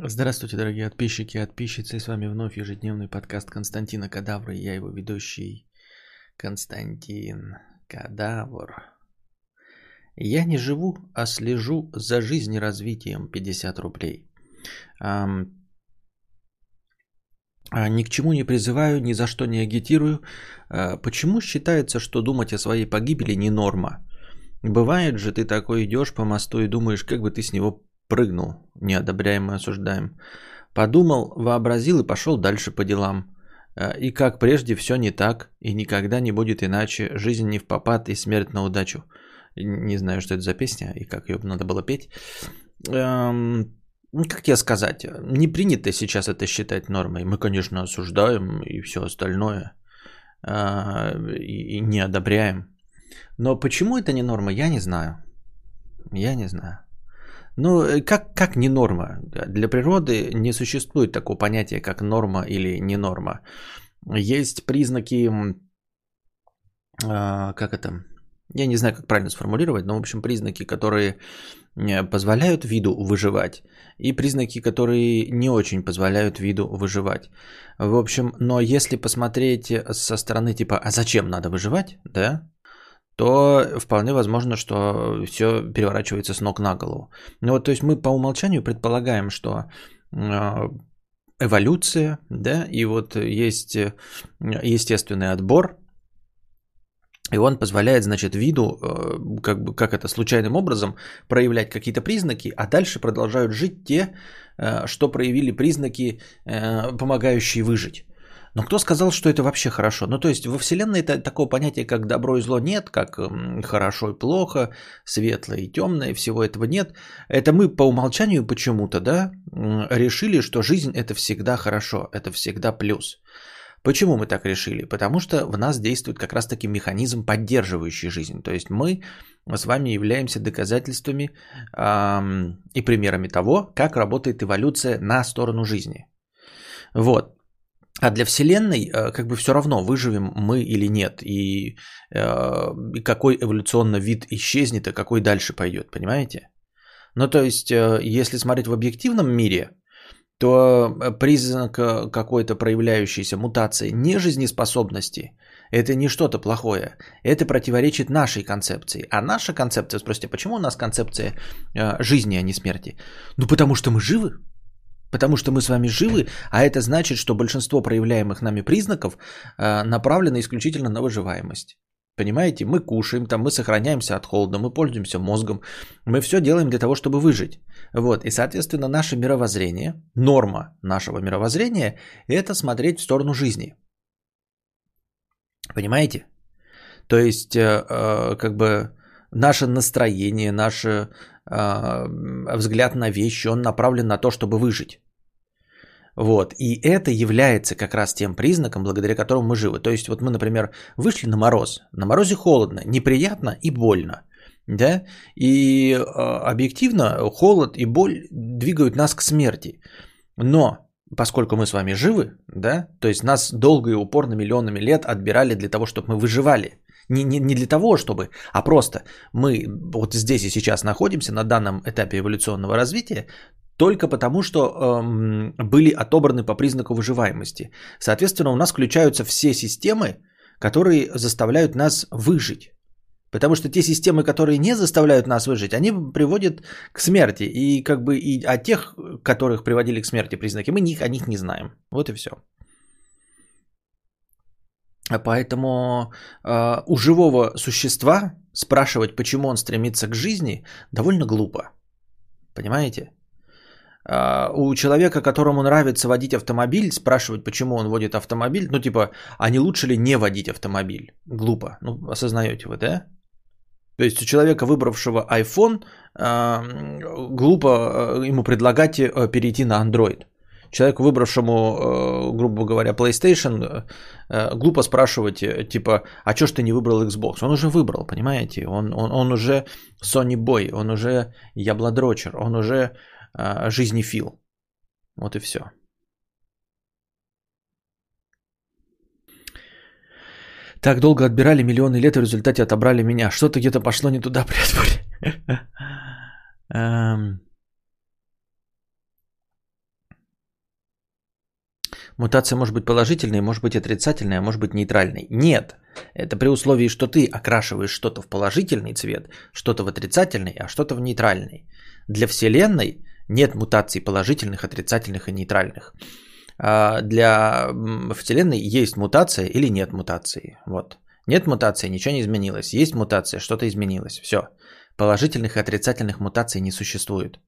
Здравствуйте, дорогие подписчики и подписчицы. С вами вновь ежедневный подкаст Константина Кадавра. И я его ведущий Константин Кадавр. Я не живу, а слежу за жизнеразвитием 50 рублей. Ам, а, ни к чему не призываю, ни за что не агитирую. А, почему считается, что думать о своей погибели не норма? Бывает же, ты такой идешь по мосту и думаешь, как бы ты с него прыгнул, не одобряем и осуждаем. Подумал, вообразил и пошел дальше по делам. А, и как прежде, все не так, и никогда не будет иначе. Жизнь не в попад и смерть на удачу. Не знаю, что это за песня и как ее надо было петь. Эм, ну, как тебе сказать, не принято сейчас это считать нормой. Мы, конечно, осуждаем и все остальное, э, и, и не одобряем. Но почему это не норма, я не знаю. Я не знаю. Ну, э, как, как не норма? Для природы не существует такого понятия, как норма или не норма. Есть признаки, э, как это, я не знаю, как правильно сформулировать, но, в общем, признаки, которые э, позволяют виду выживать, и признаки, которые не очень позволяют виду выживать. В общем, но если посмотреть со стороны типа, а зачем надо выживать, да, то вполне возможно, что все переворачивается с ног на голову. Ну вот, то есть мы по умолчанию предполагаем, что э, эволюция, да, и вот есть э, естественный отбор, и он позволяет, значит, виду, э, как, бы, как это, случайным образом проявлять какие-то признаки, а дальше продолжают жить те, что проявили признаки, помогающие выжить. Но кто сказал, что это вообще хорошо? Ну, то есть во Вселенной это такого понятия, как добро и зло нет, как хорошо и плохо, светлое и темное, всего этого нет. Это мы по умолчанию почему-то, да, решили, что жизнь это всегда хорошо, это всегда плюс. Почему мы так решили? Потому что в нас действует как раз-таки механизм, поддерживающий жизнь. То есть мы с вами являемся доказательствами эм, и примерами того, как работает эволюция на сторону жизни. Вот. А для Вселенной э, как бы все равно, выживем мы или нет, и, э, и какой эволюционный вид исчезнет, а какой дальше пойдет, понимаете? Ну, то есть, э, если смотреть в объективном мире, то признак какой-то проявляющейся мутации нежизнеспособности – это не что-то плохое. Это противоречит нашей концепции. А наша концепция, спросите, почему у нас концепция жизни, а не смерти? Ну, потому что мы живы. Потому что мы с вами живы, а это значит, что большинство проявляемых нами признаков направлено исключительно на выживаемость. Понимаете, мы кушаем, там мы сохраняемся от холода, мы пользуемся мозгом, мы все делаем для того, чтобы выжить. Вот, и, соответственно, наше мировоззрение, норма нашего мировоззрения – это смотреть в сторону жизни. Понимаете? То есть, э, э, как бы наше настроение, наш э, взгляд на вещи, он направлен на то, чтобы выжить. Вот. И это является как раз тем признаком, благодаря которому мы живы. То есть вот мы, например, вышли на мороз. На морозе холодно, неприятно и больно. Да? И э, объективно холод и боль двигают нас к смерти. Но поскольку мы с вами живы, да, то есть нас долго и упорно миллионами лет отбирали для того, чтобы мы выживали. Не, не, не для того, чтобы, а просто мы вот здесь и сейчас находимся на данном этапе эволюционного развития только потому, что эм, были отобраны по признаку выживаемости. Соответственно, у нас включаются все системы, которые заставляют нас выжить. Потому что те системы, которые не заставляют нас выжить, они приводят к смерти. И как бы и о тех, которых приводили к смерти признаки, мы них, о них не знаем. Вот и все. Поэтому э, у живого существа спрашивать, почему он стремится к жизни, довольно глупо. Понимаете? А, у человека, которому нравится водить автомобиль, спрашивать, почему он водит автомобиль, ну типа, а не лучше ли не водить автомобиль? Глупо. Ну, осознаете вы, да? То есть у человека, выбравшего iPhone, а, глупо а, ему предлагать э, перейти на Android. Человеку, выбравшему, э, грубо говоря, PlayStation, э, глупо спрашивать, типа, а что ж ты не выбрал Xbox? Он уже выбрал, понимаете? Он, он, он уже Sony Boy, он уже яблодрочер, он уже а, жизни Фил. Вот и все. Так долго отбирали миллионы лет, и в результате отобрали меня. Что-то где-то пошло не туда, приятель. Мутация может быть положительной, может быть отрицательной, а может быть нейтральной. Нет. Это при условии, что ты окрашиваешь что-то в положительный цвет, что-то в отрицательный, а что-то в нейтральный. Для Вселенной нет мутаций положительных, отрицательных и нейтральных. А для Вселенной есть мутация или нет мутации. Вот. Нет мутации, ничего не изменилось. Есть мутация, что-то изменилось. Все. Положительных и отрицательных мутаций не существует.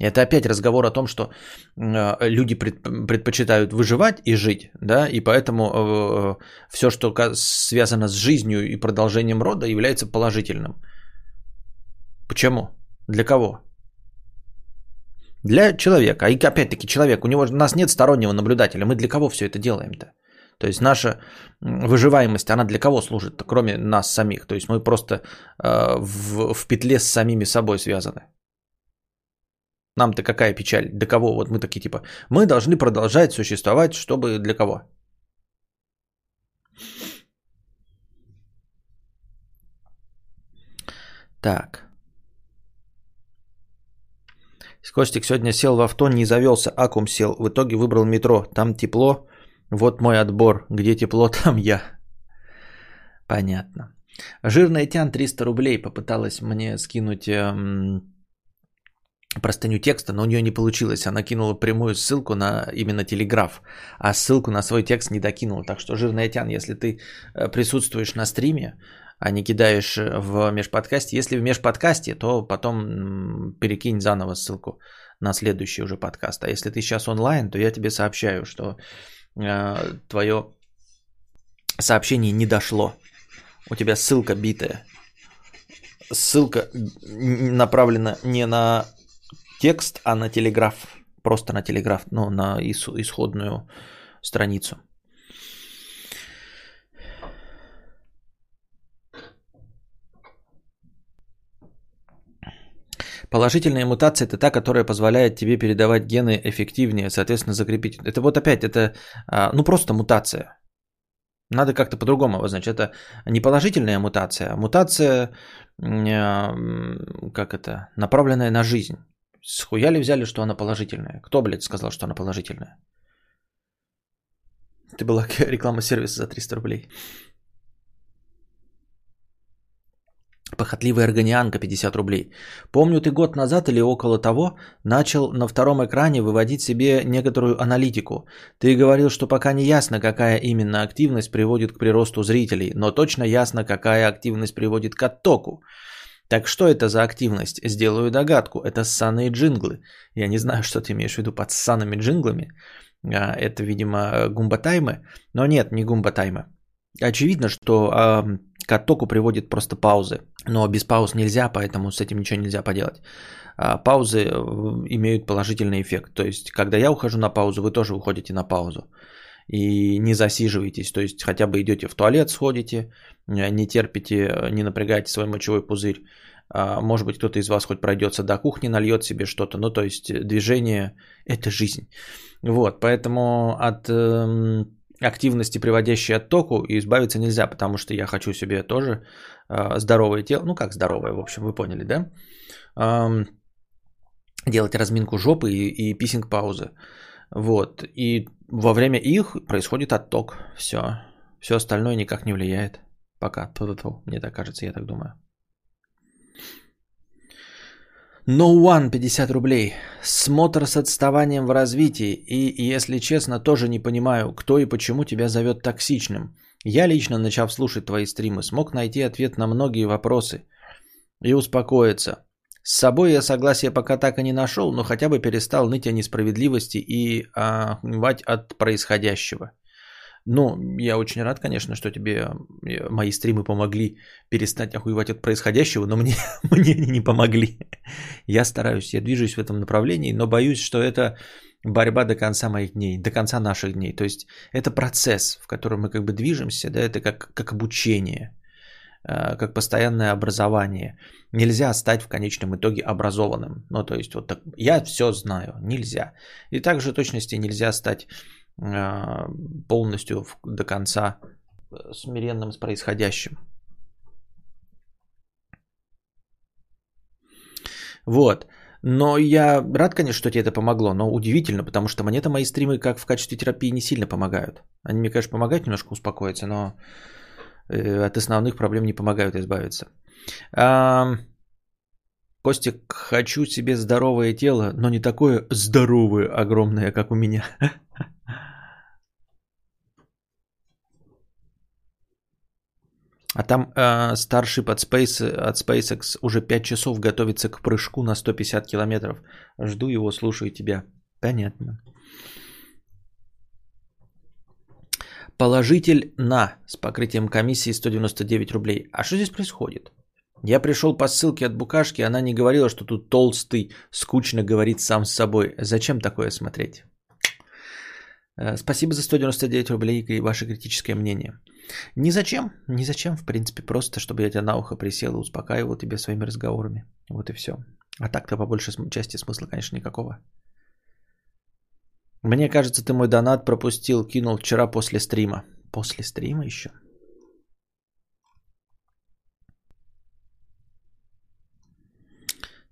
Это опять разговор о том, что э, люди предпочитают выживать и жить, да, и поэтому э, все, что связано с жизнью и продолжением рода, является положительным. Почему? Для кого? Для человека. И опять-таки человек, у него у нас нет стороннего наблюдателя. Мы для кого все это делаем-то? То есть наша выживаемость, она для кого служит, кроме нас самих? То есть мы просто э, в, в петле с самими собой связаны. Нам-то какая печаль? Для кого? Вот мы такие типа, мы должны продолжать существовать, чтобы для кого? Так. Костик сегодня сел в авто, не завелся, аккум сел. В итоге выбрал метро. Там тепло. Вот мой отбор. Где тепло, там я. Понятно. Жирная тян 300 рублей попыталась мне скинуть эм, простыню текста, но у нее не получилось. Она кинула прямую ссылку на именно телеграф, а ссылку на свой текст не докинула. Так что, жирная тян, если ты э, присутствуешь на стриме, а не кидаешь э, в межподкасте, если в межподкасте, то потом перекинь заново ссылку на следующий уже подкаст. А если ты сейчас онлайн, то я тебе сообщаю, что э, твое сообщение не дошло. У тебя ссылка битая. Ссылка направлена не на текст, а на телеграф. Просто на телеграф, ну, на исходную страницу. Положительная мутация это та, которая позволяет тебе передавать гены эффективнее, соответственно, закрепить. Это вот опять, это а, ну просто мутация. Надо как-то по-другому обозначить. Это не положительная мутация, а мутация, а, как это, направленная на жизнь. Схуя ли взяли, что она положительная? Кто, блядь, сказал, что она положительная? Это была реклама сервиса за 300 рублей. Похотливая органианка 50 рублей. Помню, ты год назад или около того начал на втором экране выводить себе некоторую аналитику. Ты говорил, что пока не ясно, какая именно активность приводит к приросту зрителей, но точно ясно, какая активность приводит к оттоку. Так что это за активность? Сделаю догадку. Это ссаные джинглы. Я не знаю, что ты имеешь в виду под ссаными джинглами. А, это, видимо, гумбатаймы. Но нет, не гумбатаймы. Очевидно, что э, к оттоку приводит просто паузы. Но без пауз нельзя, поэтому с этим ничего нельзя поделать. А паузы э, имеют положительный эффект. То есть, когда я ухожу на паузу, вы тоже уходите на паузу и не засиживайтесь, то есть хотя бы идете в туалет, сходите, э, не терпите, э, не напрягаете свой мочевой пузырь, а, может быть, кто-то из вас хоть пройдется до кухни, нальет себе что-то, ну, то есть движение – это жизнь. Вот, поэтому от э, активности, приводящей от току, избавиться нельзя, потому что я хочу себе тоже э, здоровое тело, ну, как здоровое, в общем, вы поняли, да? Э, делать разминку жопы и писинг-паузы. Вот. И во время их происходит отток. Все. Все остальное никак не влияет. Пока. Мне так кажется, я так думаю. No One 50 рублей. Смотр с отставанием в развитии. И, если честно, тоже не понимаю, кто и почему тебя зовет токсичным. Я лично, начав слушать твои стримы, смог найти ответ на многие вопросы и успокоиться. С собой я согласия пока так и не нашел, но хотя бы перестал ныть о несправедливости и охневать от происходящего. Ну, я очень рад, конечно, что тебе э, мои стримы помогли перестать охуевать от происходящего, но мне, мне они не помогли. Я стараюсь, я движусь в этом направлении, но боюсь, что это борьба до конца моих дней, до конца наших дней. То есть это процесс, в котором мы как бы движемся, да, это как, как обучение. Э, как постоянное образование. Нельзя стать в конечном итоге образованным. Ну, то есть, вот так, я все знаю, нельзя. И также точности нельзя стать э, полностью до конца э, смиренным с происходящим. Вот. Но я рад, конечно, что тебе это помогло, но удивительно, потому что мне-то мои стримы как в качестве терапии не сильно помогают. Они мне, конечно, помогают немножко успокоиться, но э, от основных проблем не помогают избавиться. А, Костик, хочу себе здоровое тело, но не такое здоровое, огромное, как у меня. А там э, старший от, Space, от SpaceX уже 5 часов готовится к прыжку на 150 километров. Жду его, слушаю тебя. Понятно. Положитель на с покрытием комиссии 199 рублей. А что здесь происходит? Я пришел по ссылке от Букашки, она не говорила, что тут толстый, скучно говорит сам с собой. Зачем такое смотреть? Э, спасибо за 199 рублей и ваше критическое мнение. Ни зачем, ни зачем, в принципе, просто, чтобы я тебя на ухо присел и успокаивал тебя своими разговорами. Вот и все. А так-то по большей части смысла, конечно, никакого. Мне кажется, ты мой донат пропустил, кинул вчера после стрима. После стрима еще?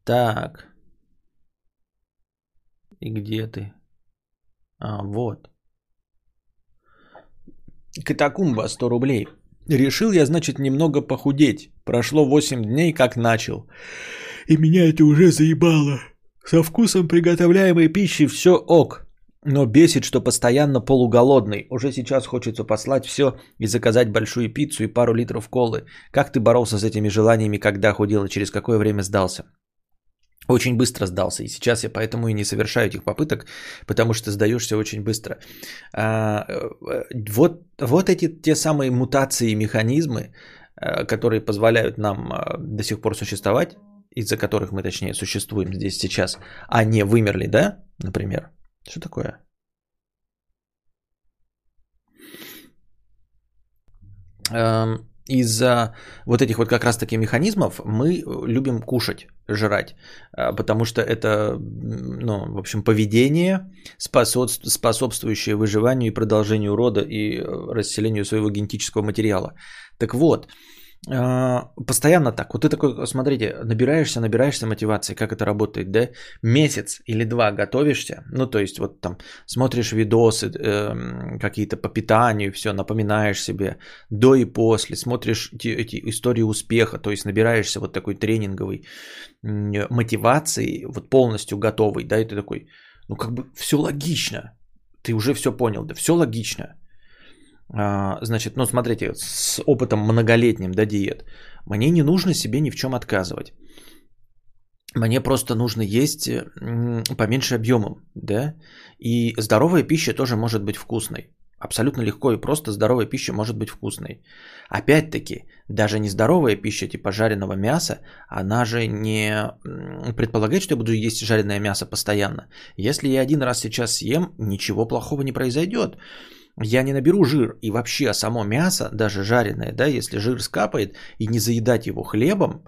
Так. И где ты? А, вот. Катакумба 100 рублей. Решил я, значит, немного похудеть. Прошло 8 дней, как начал. И меня это уже заебало. Со вкусом приготовляемой пищи все ок. Но бесит, что постоянно полуголодный. Уже сейчас хочется послать все и заказать большую пиццу и пару литров колы. Как ты боролся с этими желаниями, когда худел и через какое время сдался? Очень быстро сдался. И сейчас я поэтому и не совершаю этих попыток, потому что сдаешься очень быстро. А, э, вот, вот эти те самые мутации и механизмы, э, которые позволяют нам э, до сих пор существовать, из-за которых мы, точнее, существуем здесь сейчас, а не вымерли, да, например. Что такое? Эм, из-за вот этих вот как раз-таки механизмов мы любим кушать, жрать, а, потому что это, ну, в общем, поведение, способствующее выживанию и продолжению рода и э, расселению своего генетического материала. Так вот, постоянно так. Вот ты такой, смотрите, набираешься, набираешься мотивации, как это работает, да? Месяц или два готовишься, ну, то есть вот там смотришь видосы э, какие-то по питанию, все, напоминаешь себе до и после, смотришь эти, эти истории успеха, то есть набираешься вот такой тренинговой мотивации, вот полностью готовый, да, и ты такой, ну, как бы все логично, ты уже все понял, да, все логично – а, значит, ну смотрите, с опытом многолетним, да, диет, мне не нужно себе ни в чем отказывать. Мне просто нужно есть поменьше объемом, да, и здоровая пища тоже может быть вкусной. Абсолютно легко и просто здоровая пища может быть вкусной. Опять-таки, даже нездоровая пища типа жареного мяса, она же не предполагает, что я буду есть жареное мясо постоянно. Если я один раз сейчас съем, ничего плохого не произойдет я не наберу жир. И вообще само мясо, даже жареное, да, если жир скапает и не заедать его хлебом,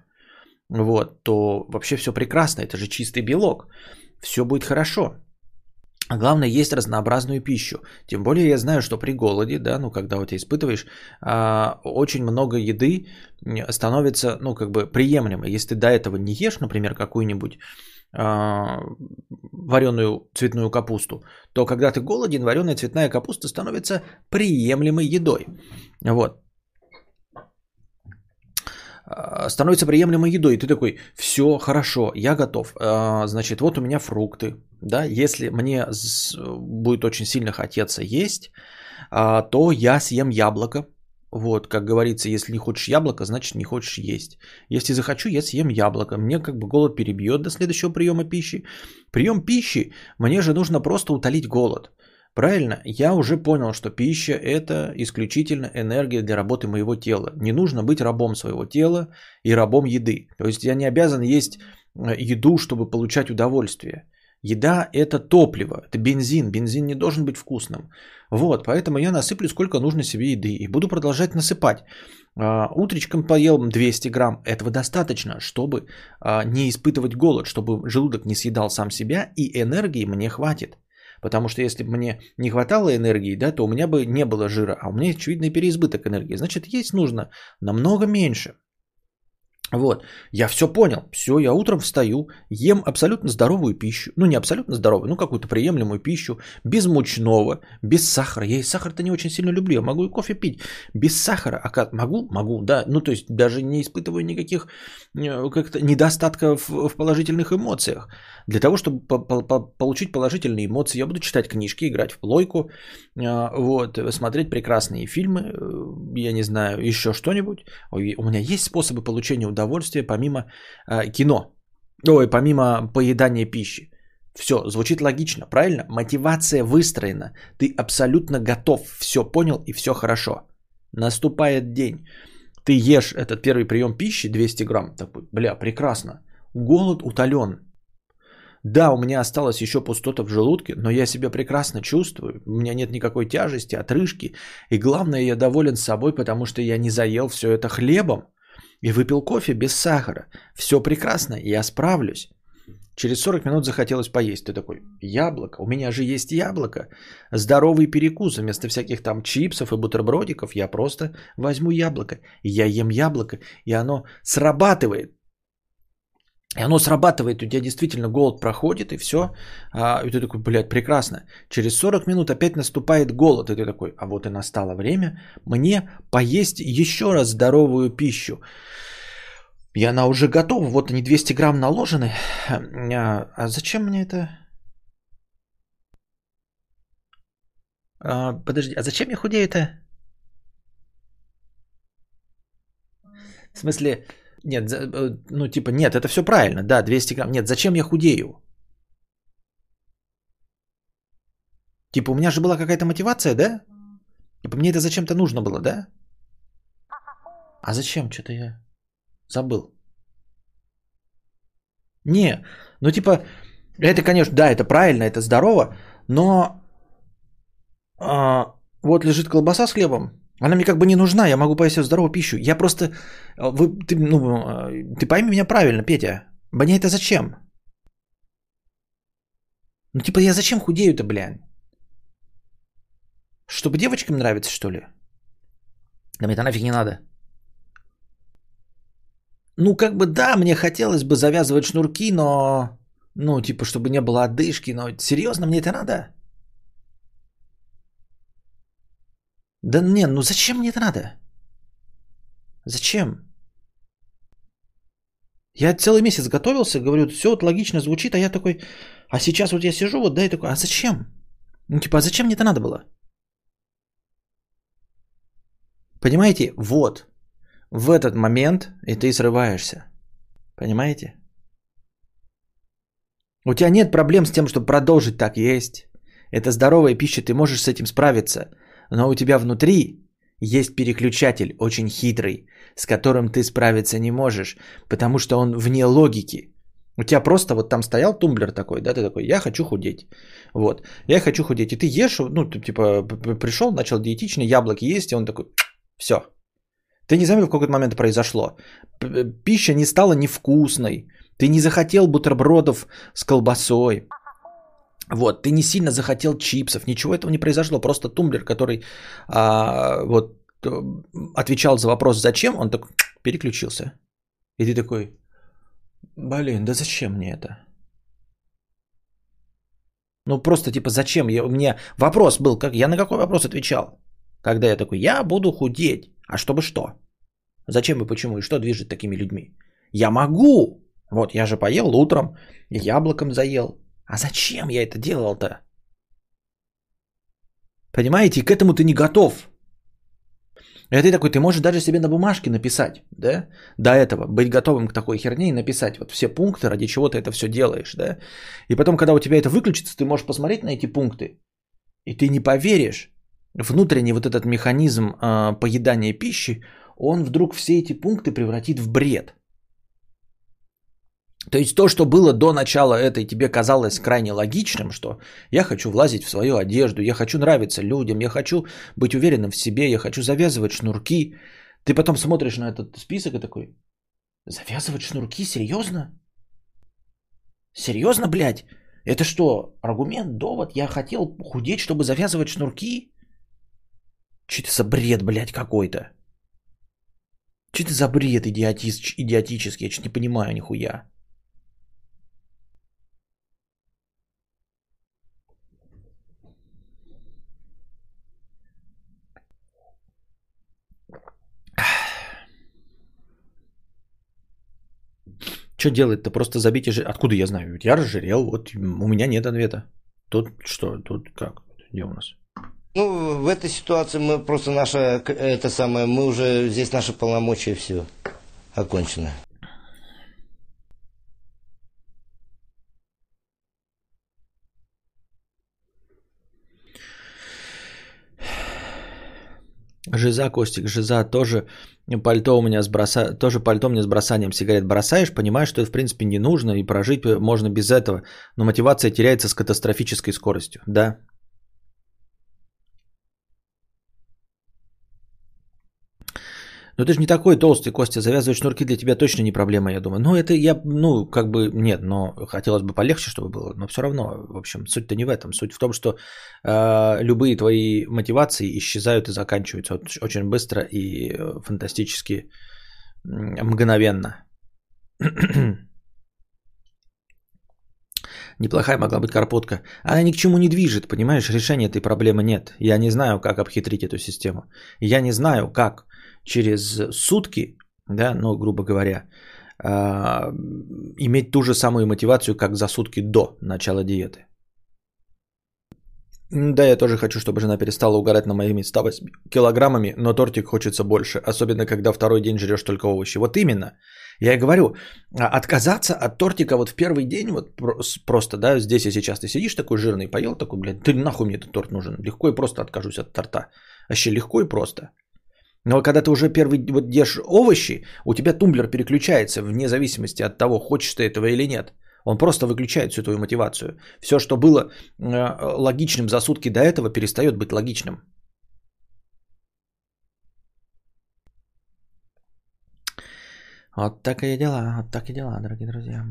вот, то вообще все прекрасно, это же чистый белок. Все будет хорошо. А главное есть разнообразную пищу. Тем более я знаю, что при голоде, да, ну когда вот ты испытываешь, а, очень много еды становится, ну как бы приемлемой. Если ты до этого не ешь, например, какую-нибудь а, вареную цветную капусту, то когда ты голоден, вареная цветная капуста становится приемлемой едой. Вот. А, становится приемлемой едой. И ты такой, все хорошо, я готов. А, значит, вот у меня фрукты. Да, если мне будет очень сильно хотеться есть, то я съем яблоко, вот, как говорится, если не хочешь яблоко, значит не хочешь есть. Если захочу, я съем яблоко. Мне как бы голод перебьет до следующего приема пищи. Прием пищи, мне же нужно просто утолить голод. Правильно? Я уже понял, что пища это исключительно энергия для работы моего тела. Не нужно быть рабом своего тела и рабом еды. То есть я не обязан есть э, еду, чтобы получать удовольствие. Еда – это топливо, это бензин. Бензин не должен быть вкусным. Вот, поэтому я насыплю сколько нужно себе еды и буду продолжать насыпать. А, утречком поел 200 грамм. Этого достаточно, чтобы а, не испытывать голод, чтобы желудок не съедал сам себя и энергии мне хватит. Потому что если бы мне не хватало энергии, да, то у меня бы не было жира, а у меня очевидный переизбыток энергии. Значит, есть нужно намного меньше. Вот, я все понял, все, я утром встаю, ем абсолютно здоровую пищу, ну не абсолютно здоровую, ну какую-то приемлемую пищу, без мучного, без сахара. Я и сахар-то не очень сильно люблю, я могу и кофе пить без сахара. А как могу? Могу, да. Ну то есть даже не испытываю никаких э, как-то недостатков в положительных эмоциях. Для того, чтобы получить положительные эмоции, я буду читать книжки, играть в плойку, э, вот, смотреть прекрасные фильмы, э, я не знаю, еще что-нибудь. У меня есть способы получения удовольствия помимо э, кино. Ой, помимо поедания пищи. Все, звучит логично, правильно? Мотивация выстроена. Ты абсолютно готов, все понял и все хорошо. Наступает день. Ты ешь этот первый прием пищи, 200 грамм. Такой, бля, прекрасно. Голод утолен. Да, у меня осталось еще пустота в желудке, но я себя прекрасно чувствую. У меня нет никакой тяжести, отрыжки. И главное, я доволен собой, потому что я не заел все это хлебом и выпил кофе без сахара. Все прекрасно, я справлюсь. Через 40 минут захотелось поесть. Ты такой, яблоко, у меня же есть яблоко. Здоровый перекус, вместо всяких там чипсов и бутербродиков я просто возьму яблоко. Я ем яблоко, и оно срабатывает. И оно срабатывает, у тебя действительно голод проходит, и все. А, и ты такой, блядь, прекрасно. Через 40 минут опять наступает голод, и ты такой, а вот и настало время мне поесть еще раз здоровую пищу. И она уже готова, вот они 200 грамм наложены. А, а зачем мне это? А, подожди, а зачем я худею-то? В смысле, нет, э, ну типа, нет, это все правильно, да, 200 грамм. Нет, зачем я худею? Типа, у меня же была какая-то мотивация, да? Типа, мне это зачем-то нужно было, да? А зачем? Что-то я забыл. Не, ну типа, это, конечно, да, это правильно, это здорово, но а, вот лежит колбаса с хлебом, она мне как бы не нужна, я могу поесть здоровую пищу. Я просто... Э, вы, ты, ну, э, ты пойми меня правильно, Петя. Мне это зачем? Ну типа я зачем худею-то, блядь? Чтобы девочкам нравится, что ли? Да мне это нафиг не надо. Ну, как бы да, мне хотелось бы завязывать шнурки, но... Ну, типа, чтобы не было одышки, но серьезно, мне это надо? Да не, ну зачем мне это надо? Зачем? Я целый месяц готовился, говорю, все вот логично звучит, а я такой, а сейчас вот я сижу вот, да, и такой, а зачем? Ну типа, а зачем мне это надо было? Понимаете, вот, в этот момент и ты срываешься. Понимаете? У тебя нет проблем с тем, чтобы продолжить так есть. Это здоровая пища, ты можешь с этим справиться но у тебя внутри есть переключатель очень хитрый, с которым ты справиться не можешь, потому что он вне логики. У тебя просто вот там стоял тумблер такой, да, ты такой, я хочу худеть. Вот, я хочу худеть. И ты ешь, ну, ты типа пришел, начал диетично, яблоки есть, и он такой, все. Ты не заметил, в какой момент произошло. Пища не стала невкусной. Ты не захотел бутербродов с колбасой. Вот, ты не сильно захотел чипсов, ничего этого не произошло, просто тумблер, который а, вот отвечал за вопрос «зачем?», он так переключился. И ты такой, блин, да зачем мне это? Ну просто типа зачем? Я, у меня вопрос был, как я на какой вопрос отвечал? Когда я такой, я буду худеть. А чтобы что? Зачем и почему? И что движет такими людьми? Я могу. Вот я же поел утром, яблоком заел, а зачем я это делал-то? Понимаете, к этому ты не готов. И такой, ты можешь даже себе на бумажке написать, да, до этого, быть готовым к такой херне и написать вот все пункты, ради чего ты это все делаешь, да. И потом, когда у тебя это выключится, ты можешь посмотреть на эти пункты, и ты не поверишь, внутренний вот этот механизм э, поедания пищи, он вдруг все эти пункты превратит в бред. То есть то, что было до начала этой, тебе казалось крайне логичным, что я хочу влазить в свою одежду, я хочу нравиться людям, я хочу быть уверенным в себе, я хочу завязывать шнурки. Ты потом смотришь на этот список и такой, завязывать шнурки? Серьезно? Серьезно, блядь? Это что, аргумент, довод? Я хотел худеть, чтобы завязывать шнурки? Что это за бред, блядь, какой-то? Что это за бред идиотич, идиотический? Я что не понимаю нихуя. Что делать-то? Просто забить и Откуда я знаю? Ведь я разжирел, вот у меня нет ответа. Тут что? Тут как? Где у нас? Ну, в этой ситуации мы просто наша, это самое, мы уже, здесь наши полномочия все окончено. Жиза, Костик, жиза тоже пальто у меня с броса... тоже пальто мне с бросанием сигарет бросаешь, понимаешь, что это в принципе не нужно и прожить можно без этого, но мотивация теряется с катастрофической скоростью, да. Но ты же не такой толстый, Костя, завязывать шнурки для тебя точно не проблема, я думаю. Ну, это я, ну, как бы, нет, но хотелось бы полегче, чтобы было, но все равно, в общем, суть-то не в этом. Суть в том, что э, любые твои мотивации исчезают и заканчиваются очень быстро и э, фантастически мгновенно. Неплохая могла быть карпотка. Она ни к чему не движет, понимаешь? Решения этой проблемы нет. Я не знаю, как обхитрить эту систему. Я не знаю, как через сутки, да, ну, грубо говоря, э, иметь ту же самую мотивацию, как за сутки до начала диеты. Да, я тоже хочу, чтобы жена перестала угорать на моими 108 килограммами, но тортик хочется больше, особенно когда второй день жрешь только овощи. Вот именно. Я и говорю, а, отказаться от тортика вот в первый день, вот просто, да, здесь и сейчас ты сидишь такой жирный, поел такой, блядь, ты нахуй мне этот торт нужен. Легко и просто откажусь от торта. Вообще легко и просто. Но когда ты уже первый вот ешь овощи, у тебя тумблер переключается вне зависимости от того, хочешь ты этого или нет. Он просто выключает всю твою мотивацию. Все, что было э, логичным за сутки до этого, перестает быть логичным. Вот так и дела, вот так и дела, дорогие друзья.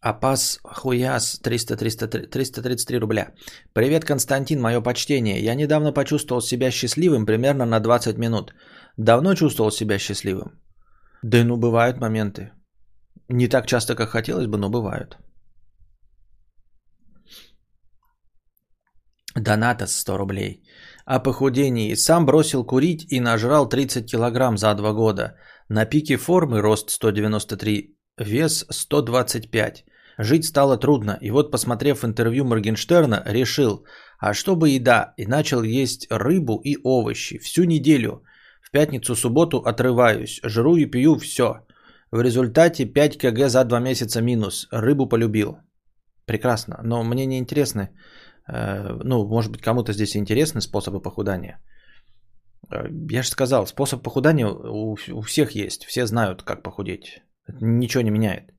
Апас Хуяс 300, 300, 333 рубля. Привет, Константин, мое почтение. Я недавно почувствовал себя счастливым примерно на 20 минут. Давно чувствовал себя счастливым? Да ну бывают моменты. Не так часто, как хотелось бы, но бывают. Доната 100 рублей. О похудении. Сам бросил курить и нажрал 30 килограмм за 2 года. На пике формы рост 193, вес 125. Жить стало трудно, и вот, посмотрев интервью Моргенштерна, решил, а что бы еда, и начал есть рыбу и овощи всю неделю. В пятницу-субботу отрываюсь, жру и пью все. В результате 5 кг за 2 месяца минус. Рыбу полюбил. Прекрасно, но мне не интересны, э, ну, может быть, кому-то здесь интересны способы похудания. Э, я же сказал, способ похудания у, у всех есть, все знают, как похудеть. Ничего не меняет.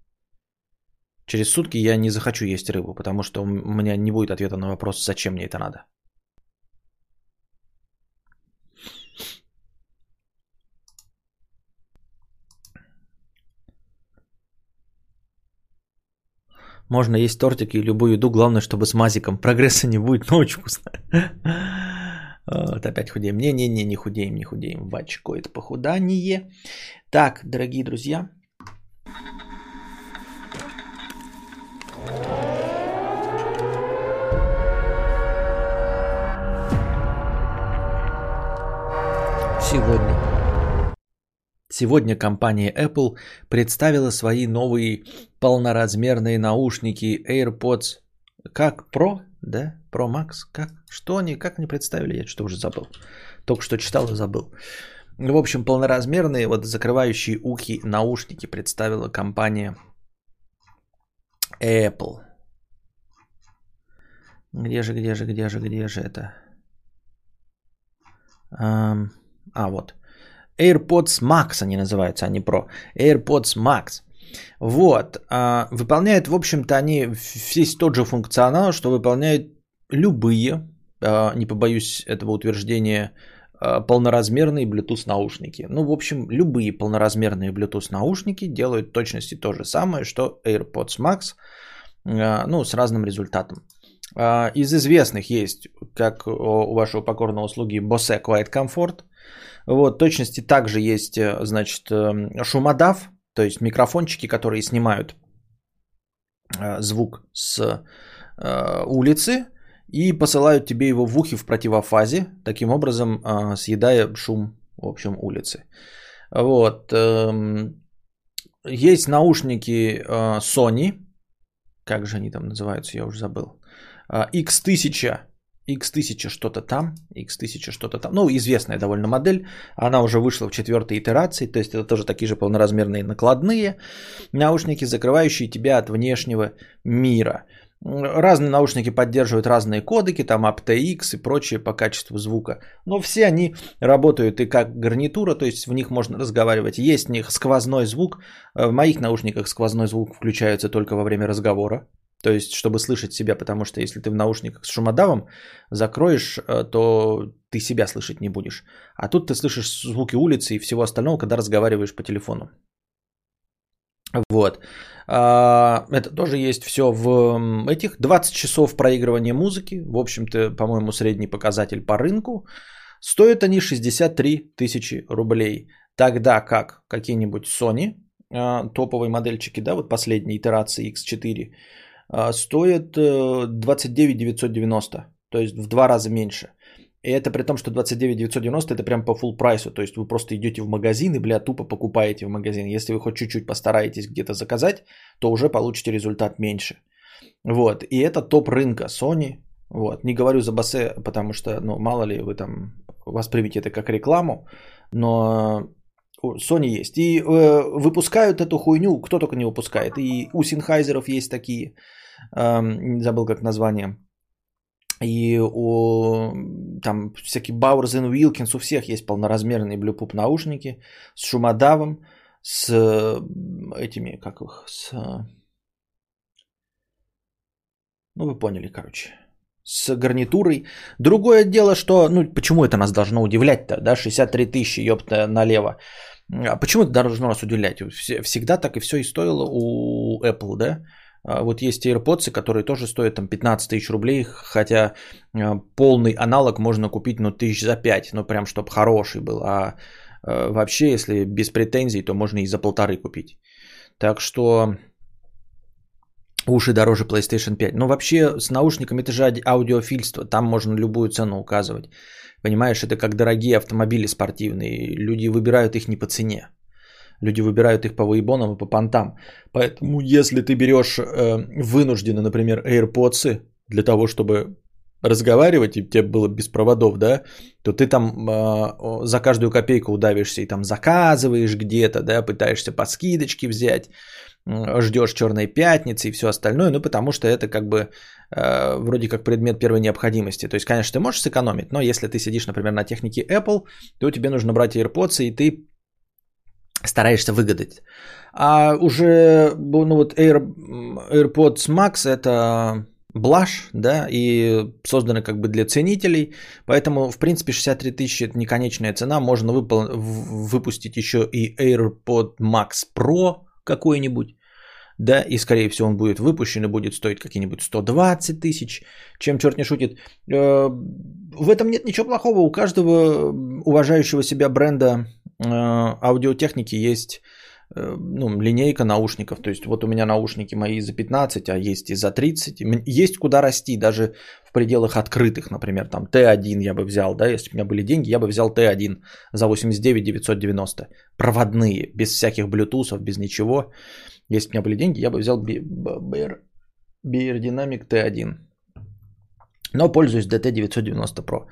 Через сутки я не захочу есть рыбу, потому что у меня не будет ответа на вопрос, зачем мне это надо. Можно есть тортики и любую еду, главное, чтобы с мазиком. Прогресса не будет, но очень вкусно. Вот опять худеем. Не-не-не, не худеем, не худеем. Бачко, это похудание. Так, дорогие друзья, Сегодня. Сегодня компания Apple представила свои новые полноразмерные наушники AirPods. Как Pro? Да? Pro Max? Как? Что они? Как они представили? Я что уже забыл. Только что читал и забыл. В общем, полноразмерные, вот закрывающие ухи наушники представила компания Apple. Где же, где же, где же, где же это? А, вот. AirPods Max они называются, а не Pro. AirPods Max. Вот. А, выполняют, в общем-то, они весь тот же функционал, что выполняют любые, а, не побоюсь этого утверждения, полноразмерные Bluetooth наушники. Ну, в общем, любые полноразмерные Bluetooth наушники делают точности то же самое, что AirPods Max, а, ну, с разным результатом. А, из известных есть, как у вашего покорного услуги Bose Quiet Comfort. Вот, точности также есть, э, значит, шумодав, то есть микрофончики, которые снимают э, звук с э, улицы и посылают тебе его в ухи в противофазе, таким образом съедая шум, в общем, улицы. Вот. Эм, есть наушники Sony, как же они там называются, я уже забыл. X1000, X1000 что-то там, X1000 что-то там, ну, известная довольно модель, она уже вышла в четвертой итерации, то есть это тоже такие же полноразмерные накладные наушники, закрывающие тебя от внешнего мира. Разные наушники поддерживают разные кодеки, там aptX и прочее по качеству звука. Но все они работают и как гарнитура, то есть в них можно разговаривать. Есть в них сквозной звук. В моих наушниках сквозной звук включается только во время разговора. То есть, чтобы слышать себя, потому что если ты в наушниках с шумодавом закроешь, э, то ты себя слышать не будешь. А тут ты слышишь звуки улицы и всего остального, когда разговариваешь по телефону. Вот. А, это тоже есть все в этих 20 часов проигрывания музыки. В общем-то, по-моему, средний показатель по рынку. Стоят они 63 тысячи рублей. Тогда как какие-нибудь Sony, а, топовые модельчики, да, вот последние итерации X4, а, стоит 29 э, 990, то есть в два раза меньше. И это при том, что 29 990 это прям по full прайсу, то есть вы просто идете в магазин и, бля, тупо покупаете в магазин. Если вы хоть чуть-чуть постараетесь где-то заказать, то уже получите результат меньше. Вот, и это топ рынка Sony. Вот, не говорю за Басе, потому что, ну, мало ли вы там воспримете это как рекламу, но Sony есть. И э, выпускают эту хуйню, кто только не выпускает. И у Синхайзеров есть такие не забыл как название. И у там всякие Bowers and Wilkins, у всех есть полноразмерные Bluetooth наушники с шумодавом, с этими, как их, с... Ну, вы поняли, короче. С гарнитурой. Другое дело, что, ну, почему это нас должно удивлять-то, да, 63 тысячи, ёпта, налево. А почему это должно нас удивлять? Всегда так и все и стоило у Apple, да? А, вот есть AirPods, которые тоже стоят там 15 тысяч рублей, хотя а, полный аналог можно купить, ну, тысяч за 5, ну, прям, чтобы хороший был. А, а вообще, если без претензий, то можно и за полторы купить. Так что уши дороже PlayStation 5. Но вообще с наушниками это же аудиофильство, там можно любую цену указывать. Понимаешь, это как дорогие автомобили спортивные, люди выбирают их не по цене. Люди выбирают их по вейбонам и по понтам. Поэтому если ты берешь э, вынужденно, например, AirPods для того, чтобы разговаривать, и тебе было без проводов, да, то ты там э, за каждую копейку удавишься и там заказываешь где-то, да, пытаешься по скидочке взять, э, ждешь черной пятницы и все остальное, ну, потому что это как бы э, вроде как предмет первой необходимости. То есть, конечно, ты можешь сэкономить, но если ты сидишь, например, на технике Apple, то тебе нужно брать AirPods, и ты стараешься выгадать. А уже ну вот Air, AirPods Max это блаш, да, и созданы как бы для ценителей, поэтому, в принципе, 63 тысячи это не конечная цена, можно выпол- выпустить еще и AirPod Max Pro какой-нибудь, да, и скорее всего он будет выпущен и будет стоить какие-нибудь 120 тысяч, чем черт не шутит. Э, в этом нет ничего плохого, у каждого уважающего себя бренда аудиотехники есть э, ну, линейка наушников. То есть вот у меня наушники мои за 15, а есть и за 30. Есть куда расти, даже в пределах открытых, например, там Т1 я бы взял, да, если бы у меня были деньги, я бы взял Т1 за 89 990. Проводные, без всяких блютусов, без ничего. Если бы у меня были деньги, я бы взял Dynamic T1. Но пользуюсь DT990 Pro.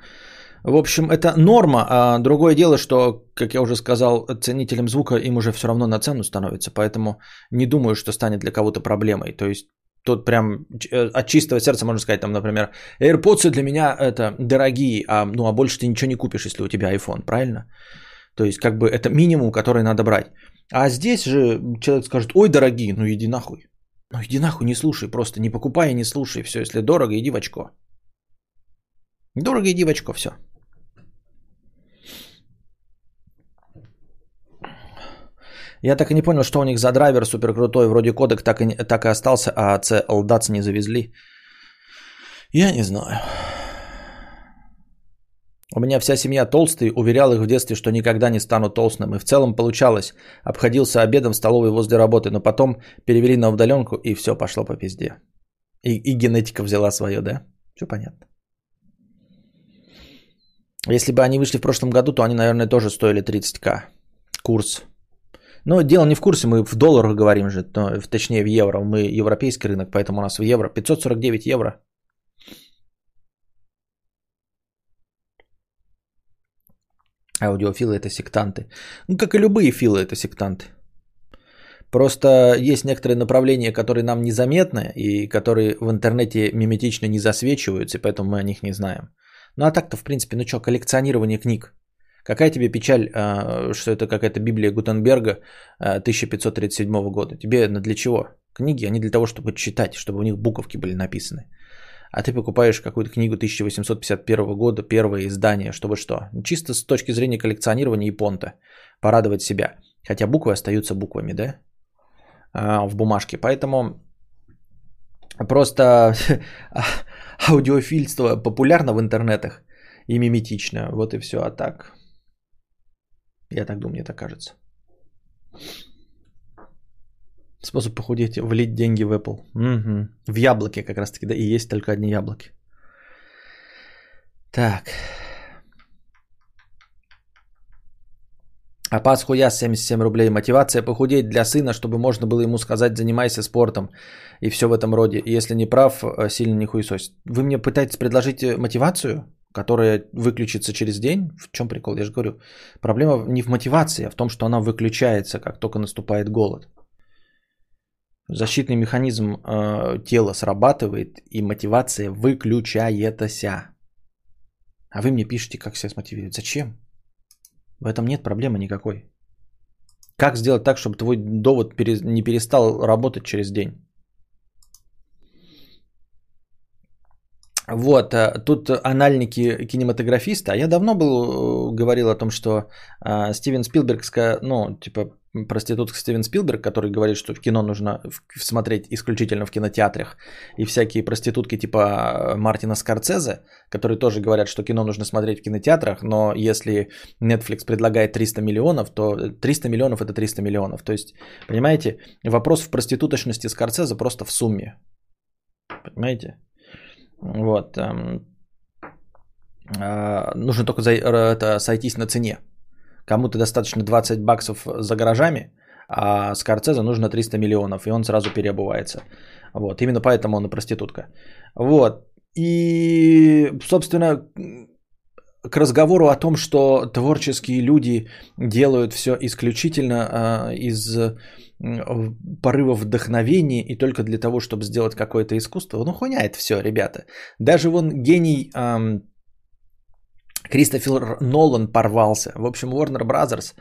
В общем, это норма. А другое дело, что, как я уже сказал, ценителям звука им уже все равно на цену становится. Поэтому не думаю, что станет для кого-то проблемой. То есть тут прям э, от чистого сердца можно сказать, там, например, AirPods для меня это дорогие, а, ну, а больше ты ничего не купишь, если у тебя iPhone, правильно? То есть, как бы это минимум, который надо брать. А здесь же человек скажет, ой, дорогие, ну иди нахуй. Ну иди нахуй, не слушай, просто не покупай и не слушай. Все, если дорого, иди в очко. Дорого иди в очко, все. Я так и не понял, что у них за драйвер супер крутой. Вроде кодек так и, так и остался, а C LDATS не завезли. Я не знаю. У меня вся семья толстые, уверял их в детстве, что никогда не стану толстым. И в целом получалось. Обходился обедом в столовой возле работы, но потом перевели на удаленку, и все пошло по пизде. И, и генетика взяла свое, да? Все понятно. Если бы они вышли в прошлом году, то они, наверное, тоже стоили 30к. Курс. Но дело не в курсе, мы в долларах говорим же, точнее в евро. Мы европейский рынок, поэтому у нас в евро. 549 евро. Аудиофилы это сектанты. Ну, как и любые филы это сектанты. Просто есть некоторые направления, которые нам незаметны и которые в интернете миметично не засвечиваются, и поэтому мы о них не знаем. Ну а так-то, в принципе, ну что, коллекционирование книг. Какая тебе печаль, а, что это какая-то Библия Гутенберга 1537 а, года? Тебе для чего? Книги, они для того, чтобы читать, чтобы у них буковки были написаны. А ты покупаешь какую-то книгу 1851 года, первое издание, чтобы что? Чисто с точки зрения коллекционирования и понта. Порадовать себя. Хотя буквы остаются буквами, да? А, в бумажке. Поэтому просто аудиофильство популярно в интернетах и миметично. Вот и все. А так, я так думаю, мне так кажется. Способ похудеть, влить деньги в Apple. Угу. В яблоке как раз таки, да, и есть только одни яблоки. Так. А пас хуя 77 рублей. Мотивация похудеть для сына, чтобы можно было ему сказать, занимайся спортом. И все в этом роде. Если не прав, э, сильно не хуесось. Вы мне пытаетесь предложить э, мотивацию, которая выключится через день? В чем прикол? Я же говорю, проблема не в мотивации, а в том, что она выключается, как только наступает голод. Защитный механизм э, тела срабатывает, и мотивация выключается. А вы мне пишете, как себя смотивировать. Зачем? В этом нет проблемы никакой. Как сделать так, чтобы твой довод не перестал работать через день? Вот, э, тут анальники кинематографиста. Я давно был, э, говорил о том, что э, Стивен Спилберг, ну, типа, проститутка Стивен Спилберг, который говорит, что в кино нужно смотреть исключительно в кинотеатрах, и всякие проститутки типа Мартина Скорцезе, которые тоже говорят, что кино нужно смотреть в кинотеатрах, но если Netflix предлагает 300 миллионов, то 300 миллионов это 300 миллионов. То есть, понимаете, вопрос в проституточности Скорцезе просто в сумме. Понимаете? Вот. Эм, э, нужно только за, это, сойтись на цене. Кому-то достаточно 20 баксов за гаражами, а Скорцезе нужно 300 миллионов, и он сразу переобувается. Вот. Именно поэтому он и проститутка. Вот. И, собственно, к разговору о том, что творческие люди делают все исключительно э, из порыва вдохновения и только для того, чтобы сделать какое-то искусство, ну хуйня это все, ребята. Даже вон гений эм, Кристофер Нолан порвался. В общем, Warner Brothers,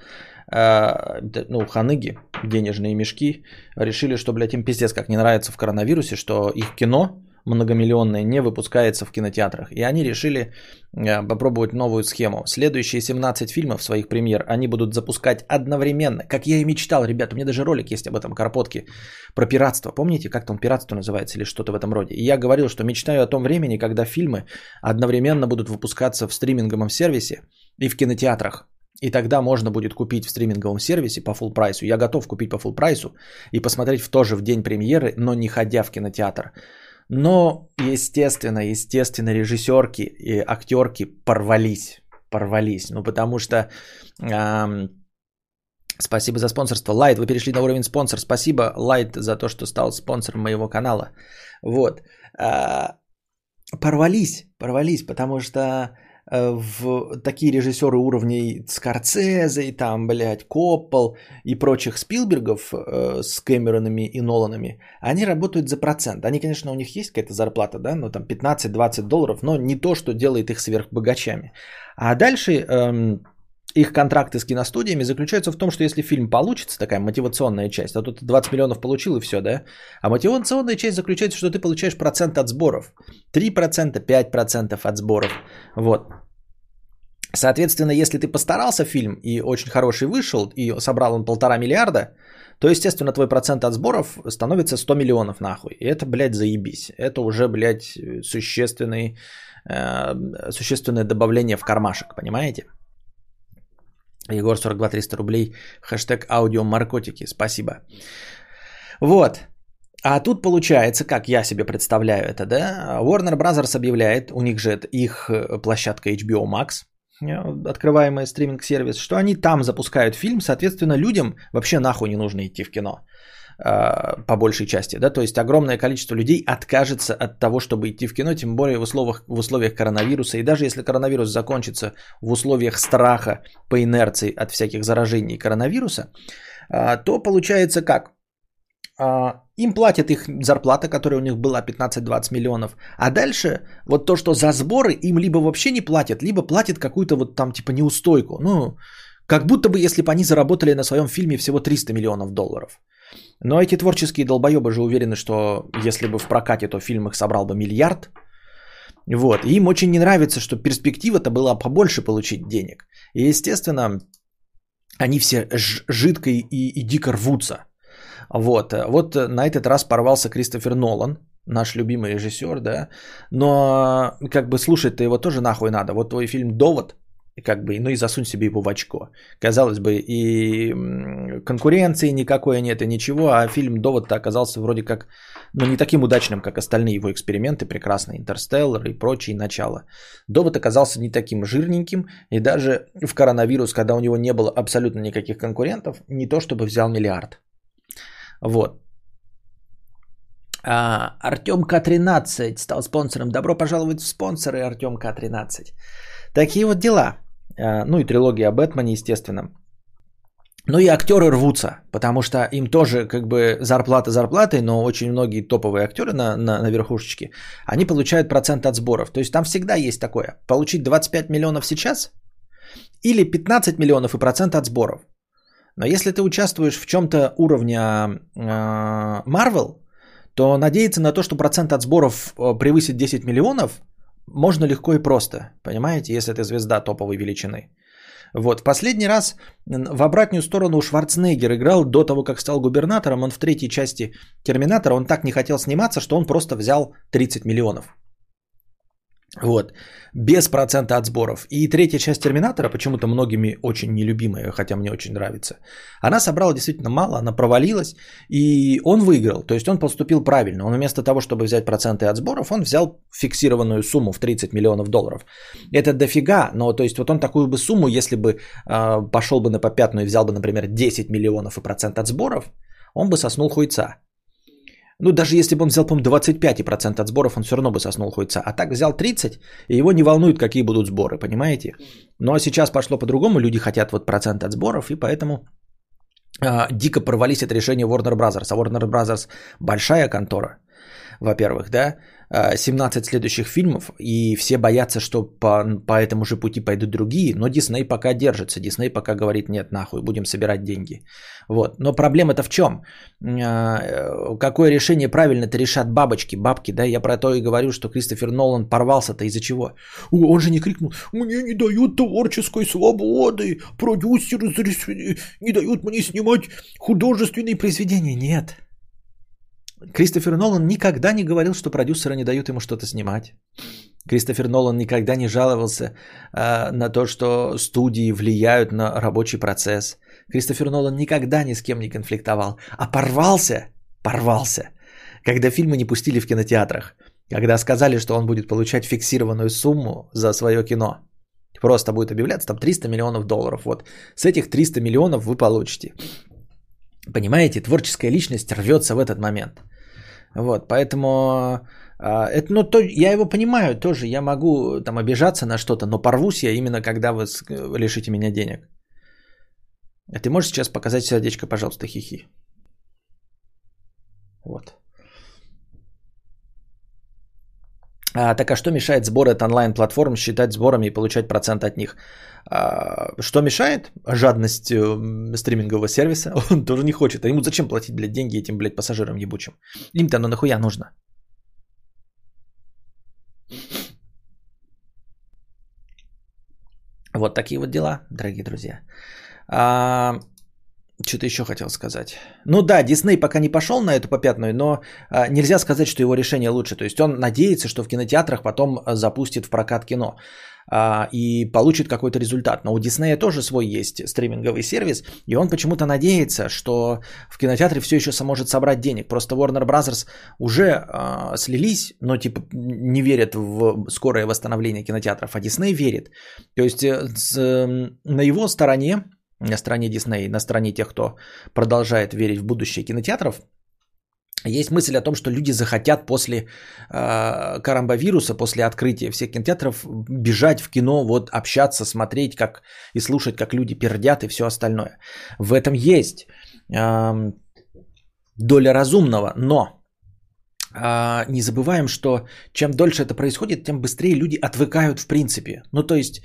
э, ну, ханыги, денежные мешки, решили, что, блядь, им пиздец как не нравится в коронавирусе, что их кино многомиллионное не выпускается в кинотеатрах. И они решили э, попробовать новую схему. Следующие 17 фильмов своих премьер они будут запускать одновременно. Как я и мечтал, ребята, у меня даже ролик есть об этом, Карпотке, про пиратство. Помните, как там пиратство называется или что-то в этом роде? И я говорил, что мечтаю о том времени, когда фильмы одновременно будут выпускаться в стриминговом сервисе и в кинотеатрах. И тогда можно будет купить в стриминговом сервисе по full price у. Я готов купить по full price у и посмотреть в тоже в день премьеры, но не ходя в кинотеатр. Но, естественно, естественно, режиссерки и актерки порвались. Порвались. Ну, потому что... Эм, спасибо за спонсорство. Лайт, вы перешли на уровень спонсор. Спасибо, Лайт, за то, что стал спонсором моего канала. Вот. Э, порвались, порвались, потому что в такие режиссеры уровней Скорцезе, и там, блядь, Коппол и прочих Спилбергов э, с Кэмеронами и Ноланами, они работают за процент. Они, конечно, у них есть какая-то зарплата, да, ну там 15-20 долларов, но не то, что делает их сверхбогачами. А дальше эм, их контракты с киностудиями заключаются в том, что если фильм получится, такая мотивационная часть, а тут 20 миллионов получил и все, да? А мотивационная часть заключается, что ты получаешь процент от сборов. 3%, 5% от сборов. Вот. Соответственно, если ты постарался фильм и очень хороший вышел, и собрал он полтора миллиарда, то, естественно, твой процент от сборов становится 100 миллионов нахуй. И это, блядь, заебись. Это уже, блядь, существенный, э, существенное добавление в кармашек, понимаете? Егор 42 300 рублей. Хэштег аудиомаркотики. Спасибо. Вот. А тут получается, как я себе представляю это, да? Warner Brothers объявляет, у них же их э, площадка HBO Max, э, открываемый стриминг-сервис, что они там запускают фильм, соответственно, людям вообще нахуй не нужно идти в кино по большей части, да, то есть огромное количество людей откажется от того, чтобы идти в кино, тем более в условиях, в условиях коронавируса, и даже если коронавирус закончится в условиях страха по инерции от всяких заражений коронавируса, то получается как? А, им платят их зарплата, которая у них была 15-20 миллионов. А дальше вот то, что за сборы им либо вообще не платят, либо платят какую-то вот там типа неустойку. Ну, как будто бы если бы они заработали на своем фильме всего 300 миллионов долларов. Но эти творческие долбоебы же уверены, что если бы в прокате, то фильм их собрал бы миллиард. Вот. И им очень не нравится, что перспектива-то была побольше получить денег. И, естественно, они все жидко и, и дико рвутся. Вот, вот на этот раз порвался Кристофер Нолан, наш любимый режиссер, да, но как бы слушать-то его тоже нахуй надо. Вот твой фильм «Довод», как бы, ну и засунь себе его в очко. Казалось бы, и конкуренции никакой нет, и ничего, а фильм «Довод»-то оказался вроде как, ну не таким удачным, как остальные его эксперименты, прекрасный «Интерстеллар» и прочие начала. «Довод» оказался не таким жирненьким, и даже в коронавирус, когда у него не было абсолютно никаких конкурентов, не то чтобы взял миллиард. Вот. А, Артем К-13 стал спонсором. Добро пожаловать в спонсоры, Артем К-13. Такие вот дела. А, ну и трилогия о Бэтмене, естественно. Ну и актеры рвутся, потому что им тоже как бы зарплата зарплатой, но очень многие топовые актеры на, на, на верхушечке, они получают процент от сборов. То есть там всегда есть такое. Получить 25 миллионов сейчас или 15 миллионов и процент от сборов. Но если ты участвуешь в чем-то уровня а, Marvel, то надеяться на то, что процент от сборов э, превысит 10 миллионов, можно легко и просто, понимаете, если ты звезда топовой величины. Вот, в последний раз в обратную сторону Шварценеггер играл до того, как стал губернатором. Он в третьей части Терминатора, он так не хотел сниматься, что он просто взял 30 миллионов. Вот. Без процента от сборов. И третья часть Терминатора, почему-то многими очень нелюбимая, хотя мне очень нравится, она собрала действительно мало, она провалилась, и он выиграл. То есть он поступил правильно. Он вместо того, чтобы взять проценты от сборов, он взял фиксированную сумму в 30 миллионов долларов. Это дофига, но то есть вот он такую бы сумму, если бы э, пошел бы на попятную и взял бы, например, 10 миллионов и процент от сборов, он бы соснул хуйца. Ну, даже если бы он взял, по-моему, 25% от сборов, он все равно бы соснул хуйца. А так взял 30, и его не волнует, какие будут сборы, понимаете? Ну, а сейчас пошло по-другому, люди хотят вот процент от сборов, и поэтому э, дико порвались от решения Warner Brothers. А Warner Brothers большая контора, во-первых, да, 17 следующих фильмов, и все боятся, что по, по этому же пути пойдут другие, но Дисней пока держится. Дисней пока говорит, нет, нахуй, будем собирать деньги. Вот. Но проблема-то в чем? А, какое решение правильно-то решат бабочки, бабки, да? Я про то и говорю, что Кристофер Нолан порвался-то из-за чего? Он же не крикнул, мне не дают творческой свободы, продюсеры не дают мне снимать художественные произведения. Нет, Кристофер Нолан никогда не говорил, что продюсеры не дают ему что-то снимать. Кристофер Нолан никогда не жаловался э, на то, что студии влияют на рабочий процесс. Кристофер Нолан никогда ни с кем не конфликтовал. А порвался, порвался, когда фильмы не пустили в кинотеатрах. Когда сказали, что он будет получать фиксированную сумму за свое кино. Просто будет объявляться там 300 миллионов долларов. Вот с этих 300 миллионов вы получите. Понимаете, творческая личность рвется в этот момент. Вот, поэтому а, это, ну, то, я его понимаю тоже, я могу там обижаться на что-то, но порвусь я именно когда вы лишите меня денег. А ты можешь сейчас показать сердечко, пожалуйста, хихи. Вот. А, так а что мешает сборы от онлайн-платформ считать сборами и получать процент от них? А, что мешает? Жадность э, стримингового сервиса. Он тоже не хочет. А ему зачем платить, блядь, деньги этим, блядь, пассажирам ебучим? Им-то оно нахуя нужно? Вот такие вот дела, дорогие друзья. А, Что-то еще хотел сказать. Ну да, Дисней пока не пошел на эту попятную, но а, нельзя сказать, что его решение лучше. То есть он надеется, что в кинотеатрах потом а, запустит в прокат кино а, и получит какой-то результат. Но у Диснея тоже свой есть стриминговый сервис, и он почему-то надеется, что в кинотеатре все еще сможет собрать денег. Просто Warner Bros. уже а, слились, но типа не верят в скорое восстановление кинотеатров, а Дисней верит. То есть э, с, э, на его стороне на стороне Дисней, на стороне тех, кто продолжает верить в будущее кинотеатров, есть мысль о том, что люди захотят после э, коронавируса, после открытия всех кинотеатров бежать в кино, вот общаться, смотреть как и слушать, как люди пердят и все остальное. В этом есть э, доля разумного, но э, не забываем, что чем дольше это происходит, тем быстрее люди отвыкают в принципе. Ну то есть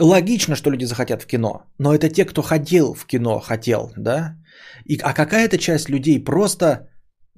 Логично, что люди захотят в кино, но это те, кто ходил в кино, хотел, да? И, а какая-то часть людей просто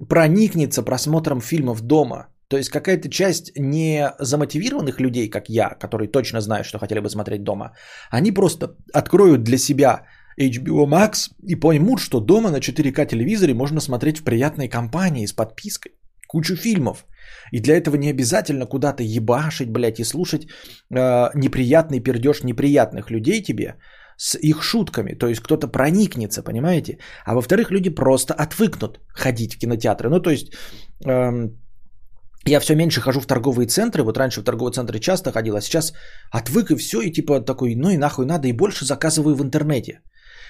проникнется просмотром фильмов дома. То есть какая-то часть не замотивированных людей, как я, которые точно знают, что хотели бы смотреть дома, они просто откроют для себя HBO Max и поймут, что дома на 4К телевизоре можно смотреть в приятной компании с подпиской кучу фильмов. И для этого не обязательно куда-то ебашить, блядь, и слушать э, неприятный пердеж неприятных людей тебе с их шутками. То есть кто-то проникнется, понимаете? А во-вторых, люди просто отвыкнут ходить в кинотеатры. Ну, то есть... Э, я все меньше хожу в торговые центры, вот раньше в торговые центры часто ходил, а сейчас отвык и все, и типа такой, ну и нахуй надо, и больше заказываю в интернете.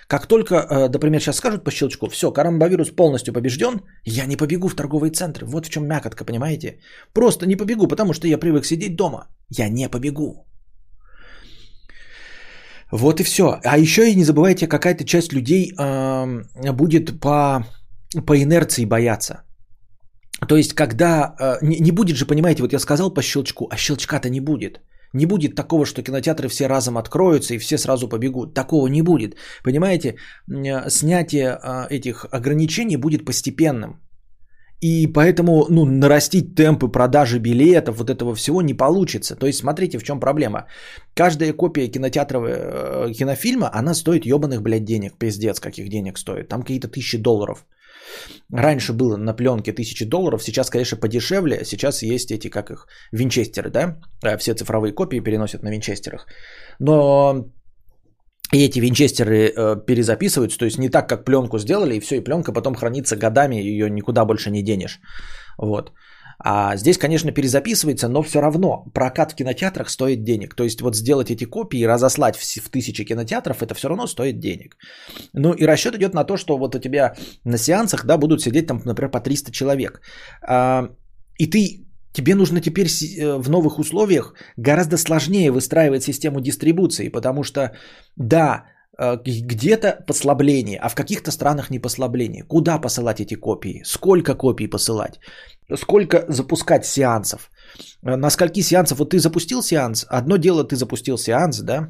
Как только, э, например, сейчас скажут по щелчку, все, коронавирус полностью побежден, я не побегу в торговые центры. Вот в чем мякотка, понимаете? Просто не побегу, потому что я привык сидеть дома. Я не побегу. Вот и все. А еще и не забывайте, какая-то часть людей э, будет по, по инерции бояться. То есть, когда э, не, не будет же, понимаете, вот я сказал по щелчку, а щелчка-то не будет. Не будет такого, что кинотеатры все разом откроются и все сразу побегут. Такого не будет. Понимаете, снятие а, этих ограничений будет постепенным. И поэтому ну, нарастить темпы продажи билетов, вот этого всего не получится. То есть смотрите, в чем проблема. Каждая копия кинотеатрового э, кинофильма, она стоит ебаных, блядь, денег. Пиздец, каких денег стоит. Там какие-то тысячи долларов. Раньше было на пленке тысячи долларов, сейчас, конечно, подешевле. Сейчас есть эти, как их, винчестеры, да? Э, все цифровые копии переносят на винчестерах. Но и эти винчестеры э, перезаписываются, то есть не так, как пленку сделали, и все, и пленка потом хранится годами, ее никуда больше не денешь. Вот. А здесь, конечно, перезаписывается, но все равно прокат в кинотеатрах стоит денег. То есть вот сделать эти копии и разослать в, в тысячи кинотеатров, это все равно стоит денег. Ну и расчет идет на то, что вот у тебя на сеансах, да, будут сидеть там, например, по 300 человек. А, и ты Тебе нужно теперь э, в новых условиях гораздо сложнее выстраивать систему дистрибуции, потому что, да, э, где-то послабление, а в каких-то странах не послабление. Куда посылать эти копии? Сколько копий посылать? Сколько запускать сеансов? Э, на скольки сеансов? Вот ты запустил сеанс, одно дело ты запустил сеанс, да?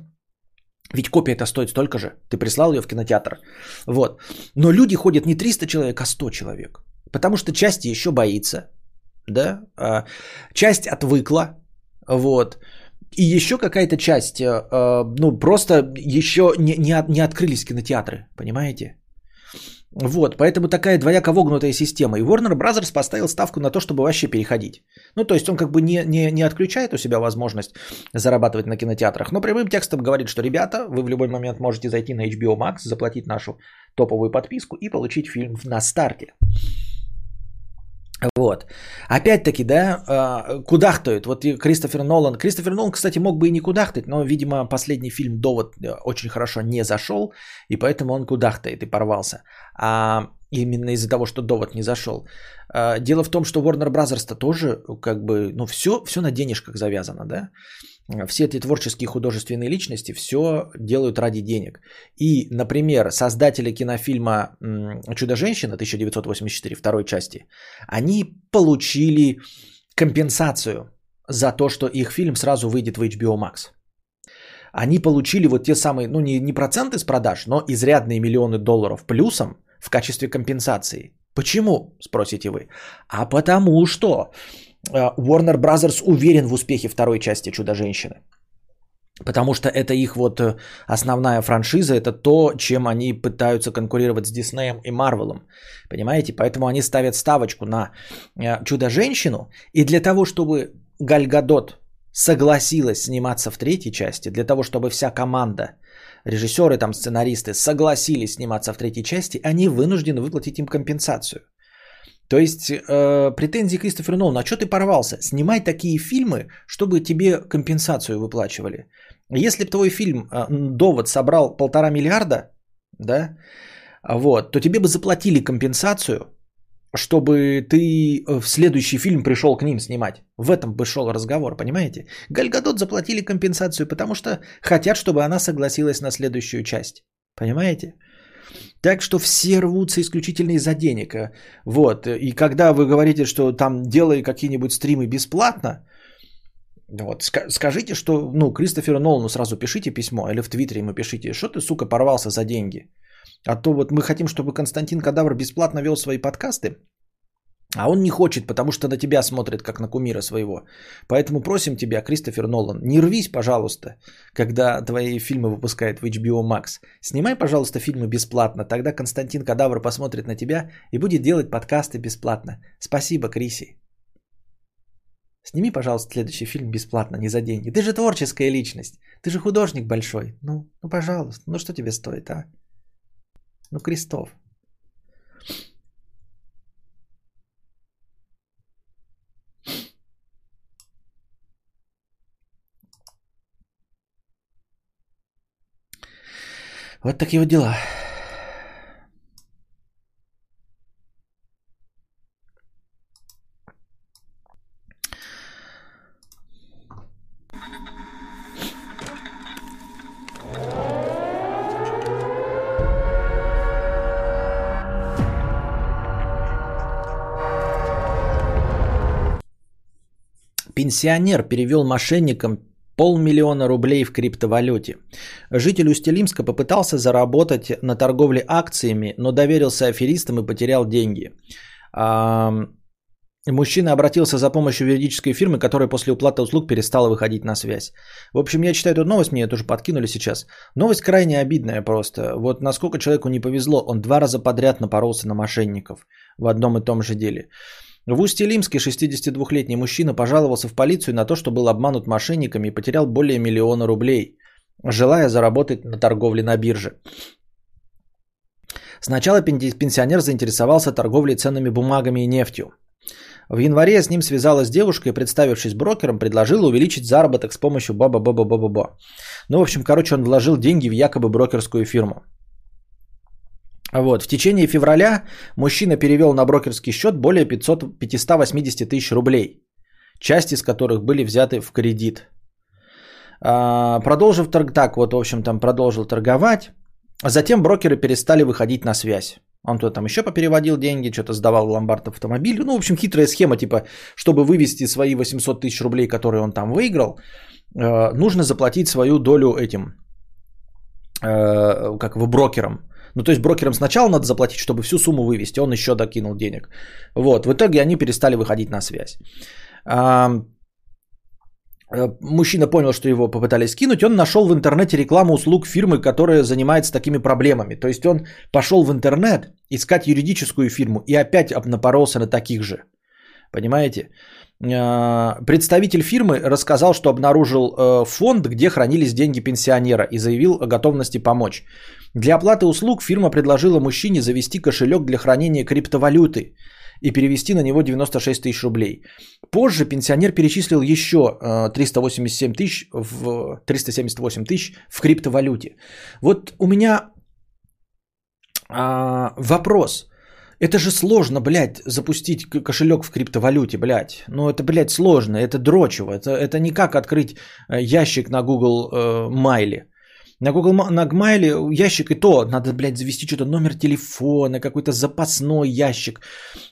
Ведь копия это стоит столько же. Ты прислал ее в кинотеатр. Вот. Но люди ходят не 300 человек, а 100 человек. Потому что часть еще боится. Да? А, часть отвыкла. Вот. И еще какая-то часть, э, э, ну, просто еще не, не, не открылись кинотеатры, понимаете? Вот, поэтому такая двояко вогнутая система. И Warner Brothers поставил ставку на то, чтобы вообще переходить. Ну, то есть он как бы не, не, не отключает у себя возможность зарабатывать на кинотеатрах, но прямым текстом говорит, что, ребята, вы в любой момент можете зайти на HBO Max, заплатить нашу топовую подписку и получить фильм на старте. Вот. Опять-таки, да, а, кудахтают. Вот Кристофер Нолан. Кристофер Нолан, кстати, мог бы и не кудахтать, но, видимо, последний фильм «Довод» очень хорошо не зашел, и поэтому он кудахтает и порвался. А именно из-за того, что «Довод» не зашел. А, дело в том, что Warner Bros. тоже, как бы, ну, все, все на денежках завязано, да все эти творческие художественные личности все делают ради денег. И, например, создатели кинофильма «Чудо-женщина» 1984, второй части, они получили компенсацию за то, что их фильм сразу выйдет в HBO Max. Они получили вот те самые, ну не, не проценты с продаж, но изрядные миллионы долларов плюсом в качестве компенсации. Почему, спросите вы? А потому что Э, Warner Brothers уверен в успехе второй части Чудо-женщины. Потому что это их вот э, основная франшиза, это то, чем они пытаются конкурировать с Диснеем и Марвелом. Понимаете? Поэтому они ставят ставочку на э, Чудо-женщину. И для того, чтобы Галь Гадот согласилась сниматься в третьей части, для того, чтобы вся команда, режиссеры, там, сценаристы согласились сниматься в третьей части, они вынуждены выплатить им компенсацию. То есть э, претензии Кристофера Нолана, а что ты порвался? Снимай такие фильмы, чтобы тебе компенсацию выплачивали. Если бы твой фильм э, «Довод» собрал полтора миллиарда, да, вот, то тебе бы заплатили компенсацию, чтобы ты в следующий фильм пришел к ним снимать. В этом бы шел разговор, понимаете? Гальгадот заплатили компенсацию, потому что хотят, чтобы она согласилась на следующую часть. Понимаете? Так что все рвутся исключительно из-за денег. Вот. И когда вы говорите, что там делай какие-нибудь стримы бесплатно, вот, скажите, что, ну, Кристоферу Нолану сразу пишите письмо, или в Твиттере ему пишите, что ты, сука, порвался за деньги. А то вот мы хотим, чтобы Константин Кадавр бесплатно вел свои подкасты, а он не хочет, потому что на тебя смотрит, как на кумира своего. Поэтому просим тебя, Кристофер Нолан, не рвись, пожалуйста, когда твои фильмы выпускают в HBO Max. Снимай, пожалуйста, фильмы бесплатно. Тогда Константин Кадавр посмотрит на тебя и будет делать подкасты бесплатно. Спасибо, Криси. Сними, пожалуйста, следующий фильм бесплатно, не за деньги. Ты же творческая личность. Ты же художник большой. Ну, ну пожалуйста. Ну, что тебе стоит, а? Ну, Крестов. Вот такие вот дела. Пенсионер перевел мошенникам полмиллиона рублей в криптовалюте. Житель Устилимска попытался заработать на торговле акциями, но доверился аферистам и потерял деньги. Мужчина обратился за помощью юридической фирмы, которая после уплаты услуг перестала выходить на связь. В общем, я читаю эту новость, мне ее тоже подкинули сейчас. Новость крайне обидная просто. Вот насколько человеку не повезло, он два раза подряд напоролся на мошенников в одном и том же деле. В Усть-Илимске 62-летний мужчина пожаловался в полицию на то, что был обманут мошенниками и потерял более миллиона рублей, желая заработать на торговле на бирже. Сначала пенсионер заинтересовался торговлей ценными бумагами и нефтью. В январе с ним связалась девушка и, представившись брокером, предложила увеличить заработок с помощью баба-баба-баба-ба. Ну, в общем, короче, он вложил деньги в якобы брокерскую фирму. Вот. В течение февраля мужчина перевел на брокерский счет более 500, 580 тысяч рублей, часть из которых были взяты в кредит. А, продолжив торг, так вот, в общем, там продолжил торговать. Затем брокеры перестали выходить на связь. Он то там еще попереводил деньги, что-то сдавал в ломбард автомобиль. Ну, в общем, хитрая схема, типа, чтобы вывести свои 800 тысяч рублей, которые он там выиграл, э, нужно заплатить свою долю этим, э, как в брокерам. Ну, то есть брокерам сначала надо заплатить, чтобы всю сумму вывести, он еще докинул денег. Вот, в итоге они перестали выходить на связь. А, мужчина понял, что его попытались скинуть, он нашел в интернете рекламу услуг фирмы, которая занимается такими проблемами. То есть он пошел в интернет искать юридическую фирму и опять напоролся на таких же. Понимаете? А, представитель фирмы рассказал, что обнаружил э, фонд, где хранились деньги пенсионера и заявил о готовности помочь. Для оплаты услуг фирма предложила мужчине завести кошелек для хранения криптовалюты и перевести на него 96 тысяч рублей. Позже пенсионер перечислил еще 387 э, тысяч в 378 тысяч в криптовалюте. Вот у меня а, вопрос. Это же сложно, блядь, запустить кошелек в криптовалюте, блядь. Ну это, блядь, сложно, это дрочево. Это, это не как открыть э, ящик на Google э, Майле. На Google на Gmail ящик и то надо, блядь, завести что-то номер телефона, какой-то запасной ящик.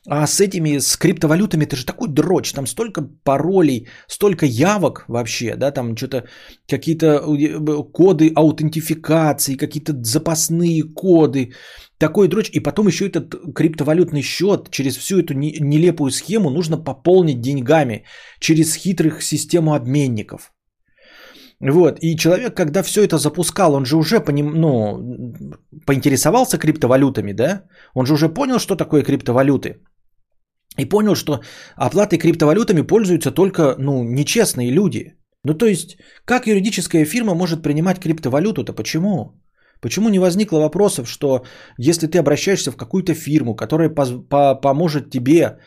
А с этими, с криптовалютами, это же такой дрочь. Там столько паролей, столько явок вообще, да, там что-то какие-то э, коды аутентификации, какие-то запасные коды. Такой дрочь. И потом еще этот криптовалютный счет через всю эту нелепую схему нужно пополнить деньгами через хитрых систему обменников. Вот, и человек, когда все это запускал, он же уже по ним, ну, поинтересовался криптовалютами, да? Он же уже понял, что такое криптовалюты. И понял, что оплатой криптовалютами пользуются только, ну, нечестные люди. Ну, то есть, как юридическая фирма может принимать криптовалюту-то? Почему? Почему не возникло вопросов, что если ты обращаешься в какую-то фирму, которая поз- по- поможет тебе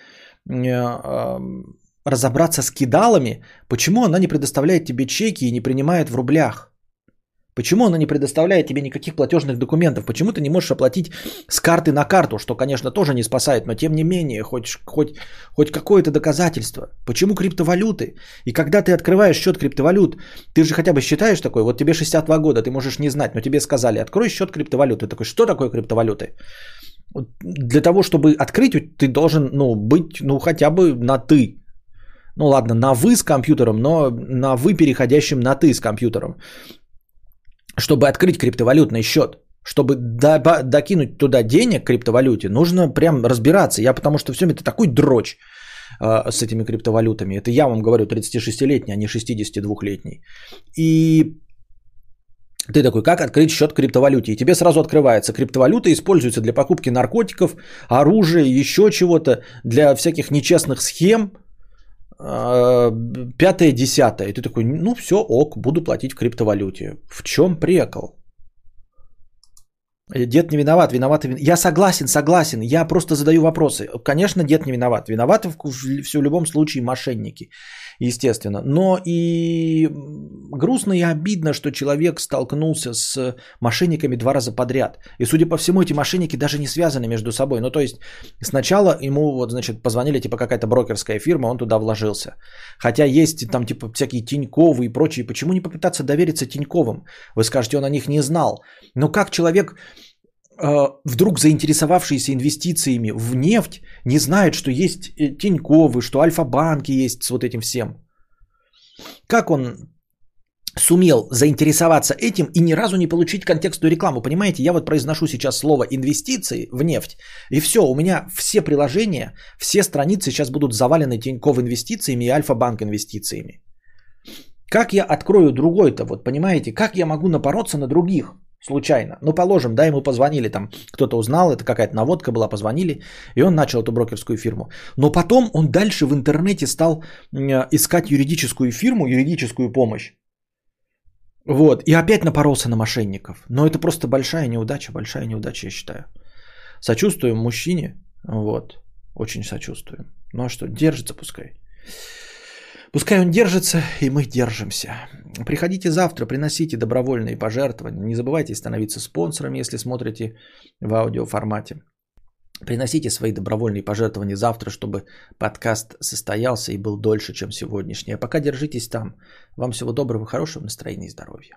э, разобраться с кидалами, почему она не предоставляет тебе чеки и не принимает в рублях? Почему она не предоставляет тебе никаких платежных документов? Почему ты не можешь оплатить с карты на карту, что, конечно, тоже не спасает, но тем не менее, хоть, хоть, хоть какое-то доказательство. Почему криптовалюты? И когда ты открываешь счет криптовалют, ты же хотя бы считаешь такой, вот тебе 62 года, ты можешь не знать, но тебе сказали, открой счет криптовалюты. Ты такой, что такое криптовалюты? Для того, чтобы открыть, ты должен ну, быть ну, хотя бы на «ты». Ну ладно, на «вы» с компьютером, но на «вы» переходящим на «ты» с компьютером чтобы открыть криптовалютный счет, чтобы докинуть туда денег криптовалюте, нужно прям разбираться. Я потому что все это такой дрочь э, с этими криптовалютами. Это я вам говорю 36-летний, а не 62-летний. И ты такой, как открыть счет криптовалюте? И тебе сразу открывается. Криптовалюта используется для покупки наркотиков, оружия, еще чего-то, для всяких нечестных схем – пятое, десятое. И ты такой, ну все, ок, буду платить в криптовалюте. В чем прикол? Дед не виноват, виноват. Я согласен, согласен. Я просто задаю вопросы. Конечно, дед не виноват. Виноваты в, в, в любом случае мошенники естественно. Но и грустно и обидно, что человек столкнулся с мошенниками два раза подряд. И, судя по всему, эти мошенники даже не связаны между собой. Ну, то есть, сначала ему, вот, значит, позвонили, типа, какая-то брокерская фирма, он туда вложился. Хотя есть там, типа, всякие Тиньковы и прочие. Почему не попытаться довериться Тиньковым? Вы скажете, он о них не знал. Но как человек э, вдруг заинтересовавшиеся инвестициями в нефть, не знают, что есть э, Тиньковы, что Альфа-банки есть с вот этим всем. Как он сумел заинтересоваться этим и ни разу не получить контекстную рекламу. Понимаете, я вот произношу сейчас слово инвестиции в нефть, и все, у меня все приложения, все страницы сейчас будут завалены Тинькофф инвестициями и Альфа-банк инвестициями. Как я открою другой-то, вот понимаете, как я могу напороться на других? Случайно. Ну, положим, да, ему позвонили, там кто-то узнал, это какая-то наводка была, позвонили, и он начал эту брокерскую фирму. Но потом он дальше в интернете стал искать юридическую фирму, юридическую помощь. Вот, и опять напоролся на мошенников. Но это просто большая неудача, большая неудача, я считаю. Сочувствуем мужчине, вот, очень сочувствуем. Ну а что, держится пускай. Пускай он держится, и мы держимся. Приходите завтра, приносите добровольные пожертвования. Не забывайте становиться спонсором, если смотрите в аудиоформате. Приносите свои добровольные пожертвования завтра, чтобы подкаст состоялся и был дольше, чем сегодняшний. А пока держитесь там. Вам всего доброго, хорошего настроения и здоровья.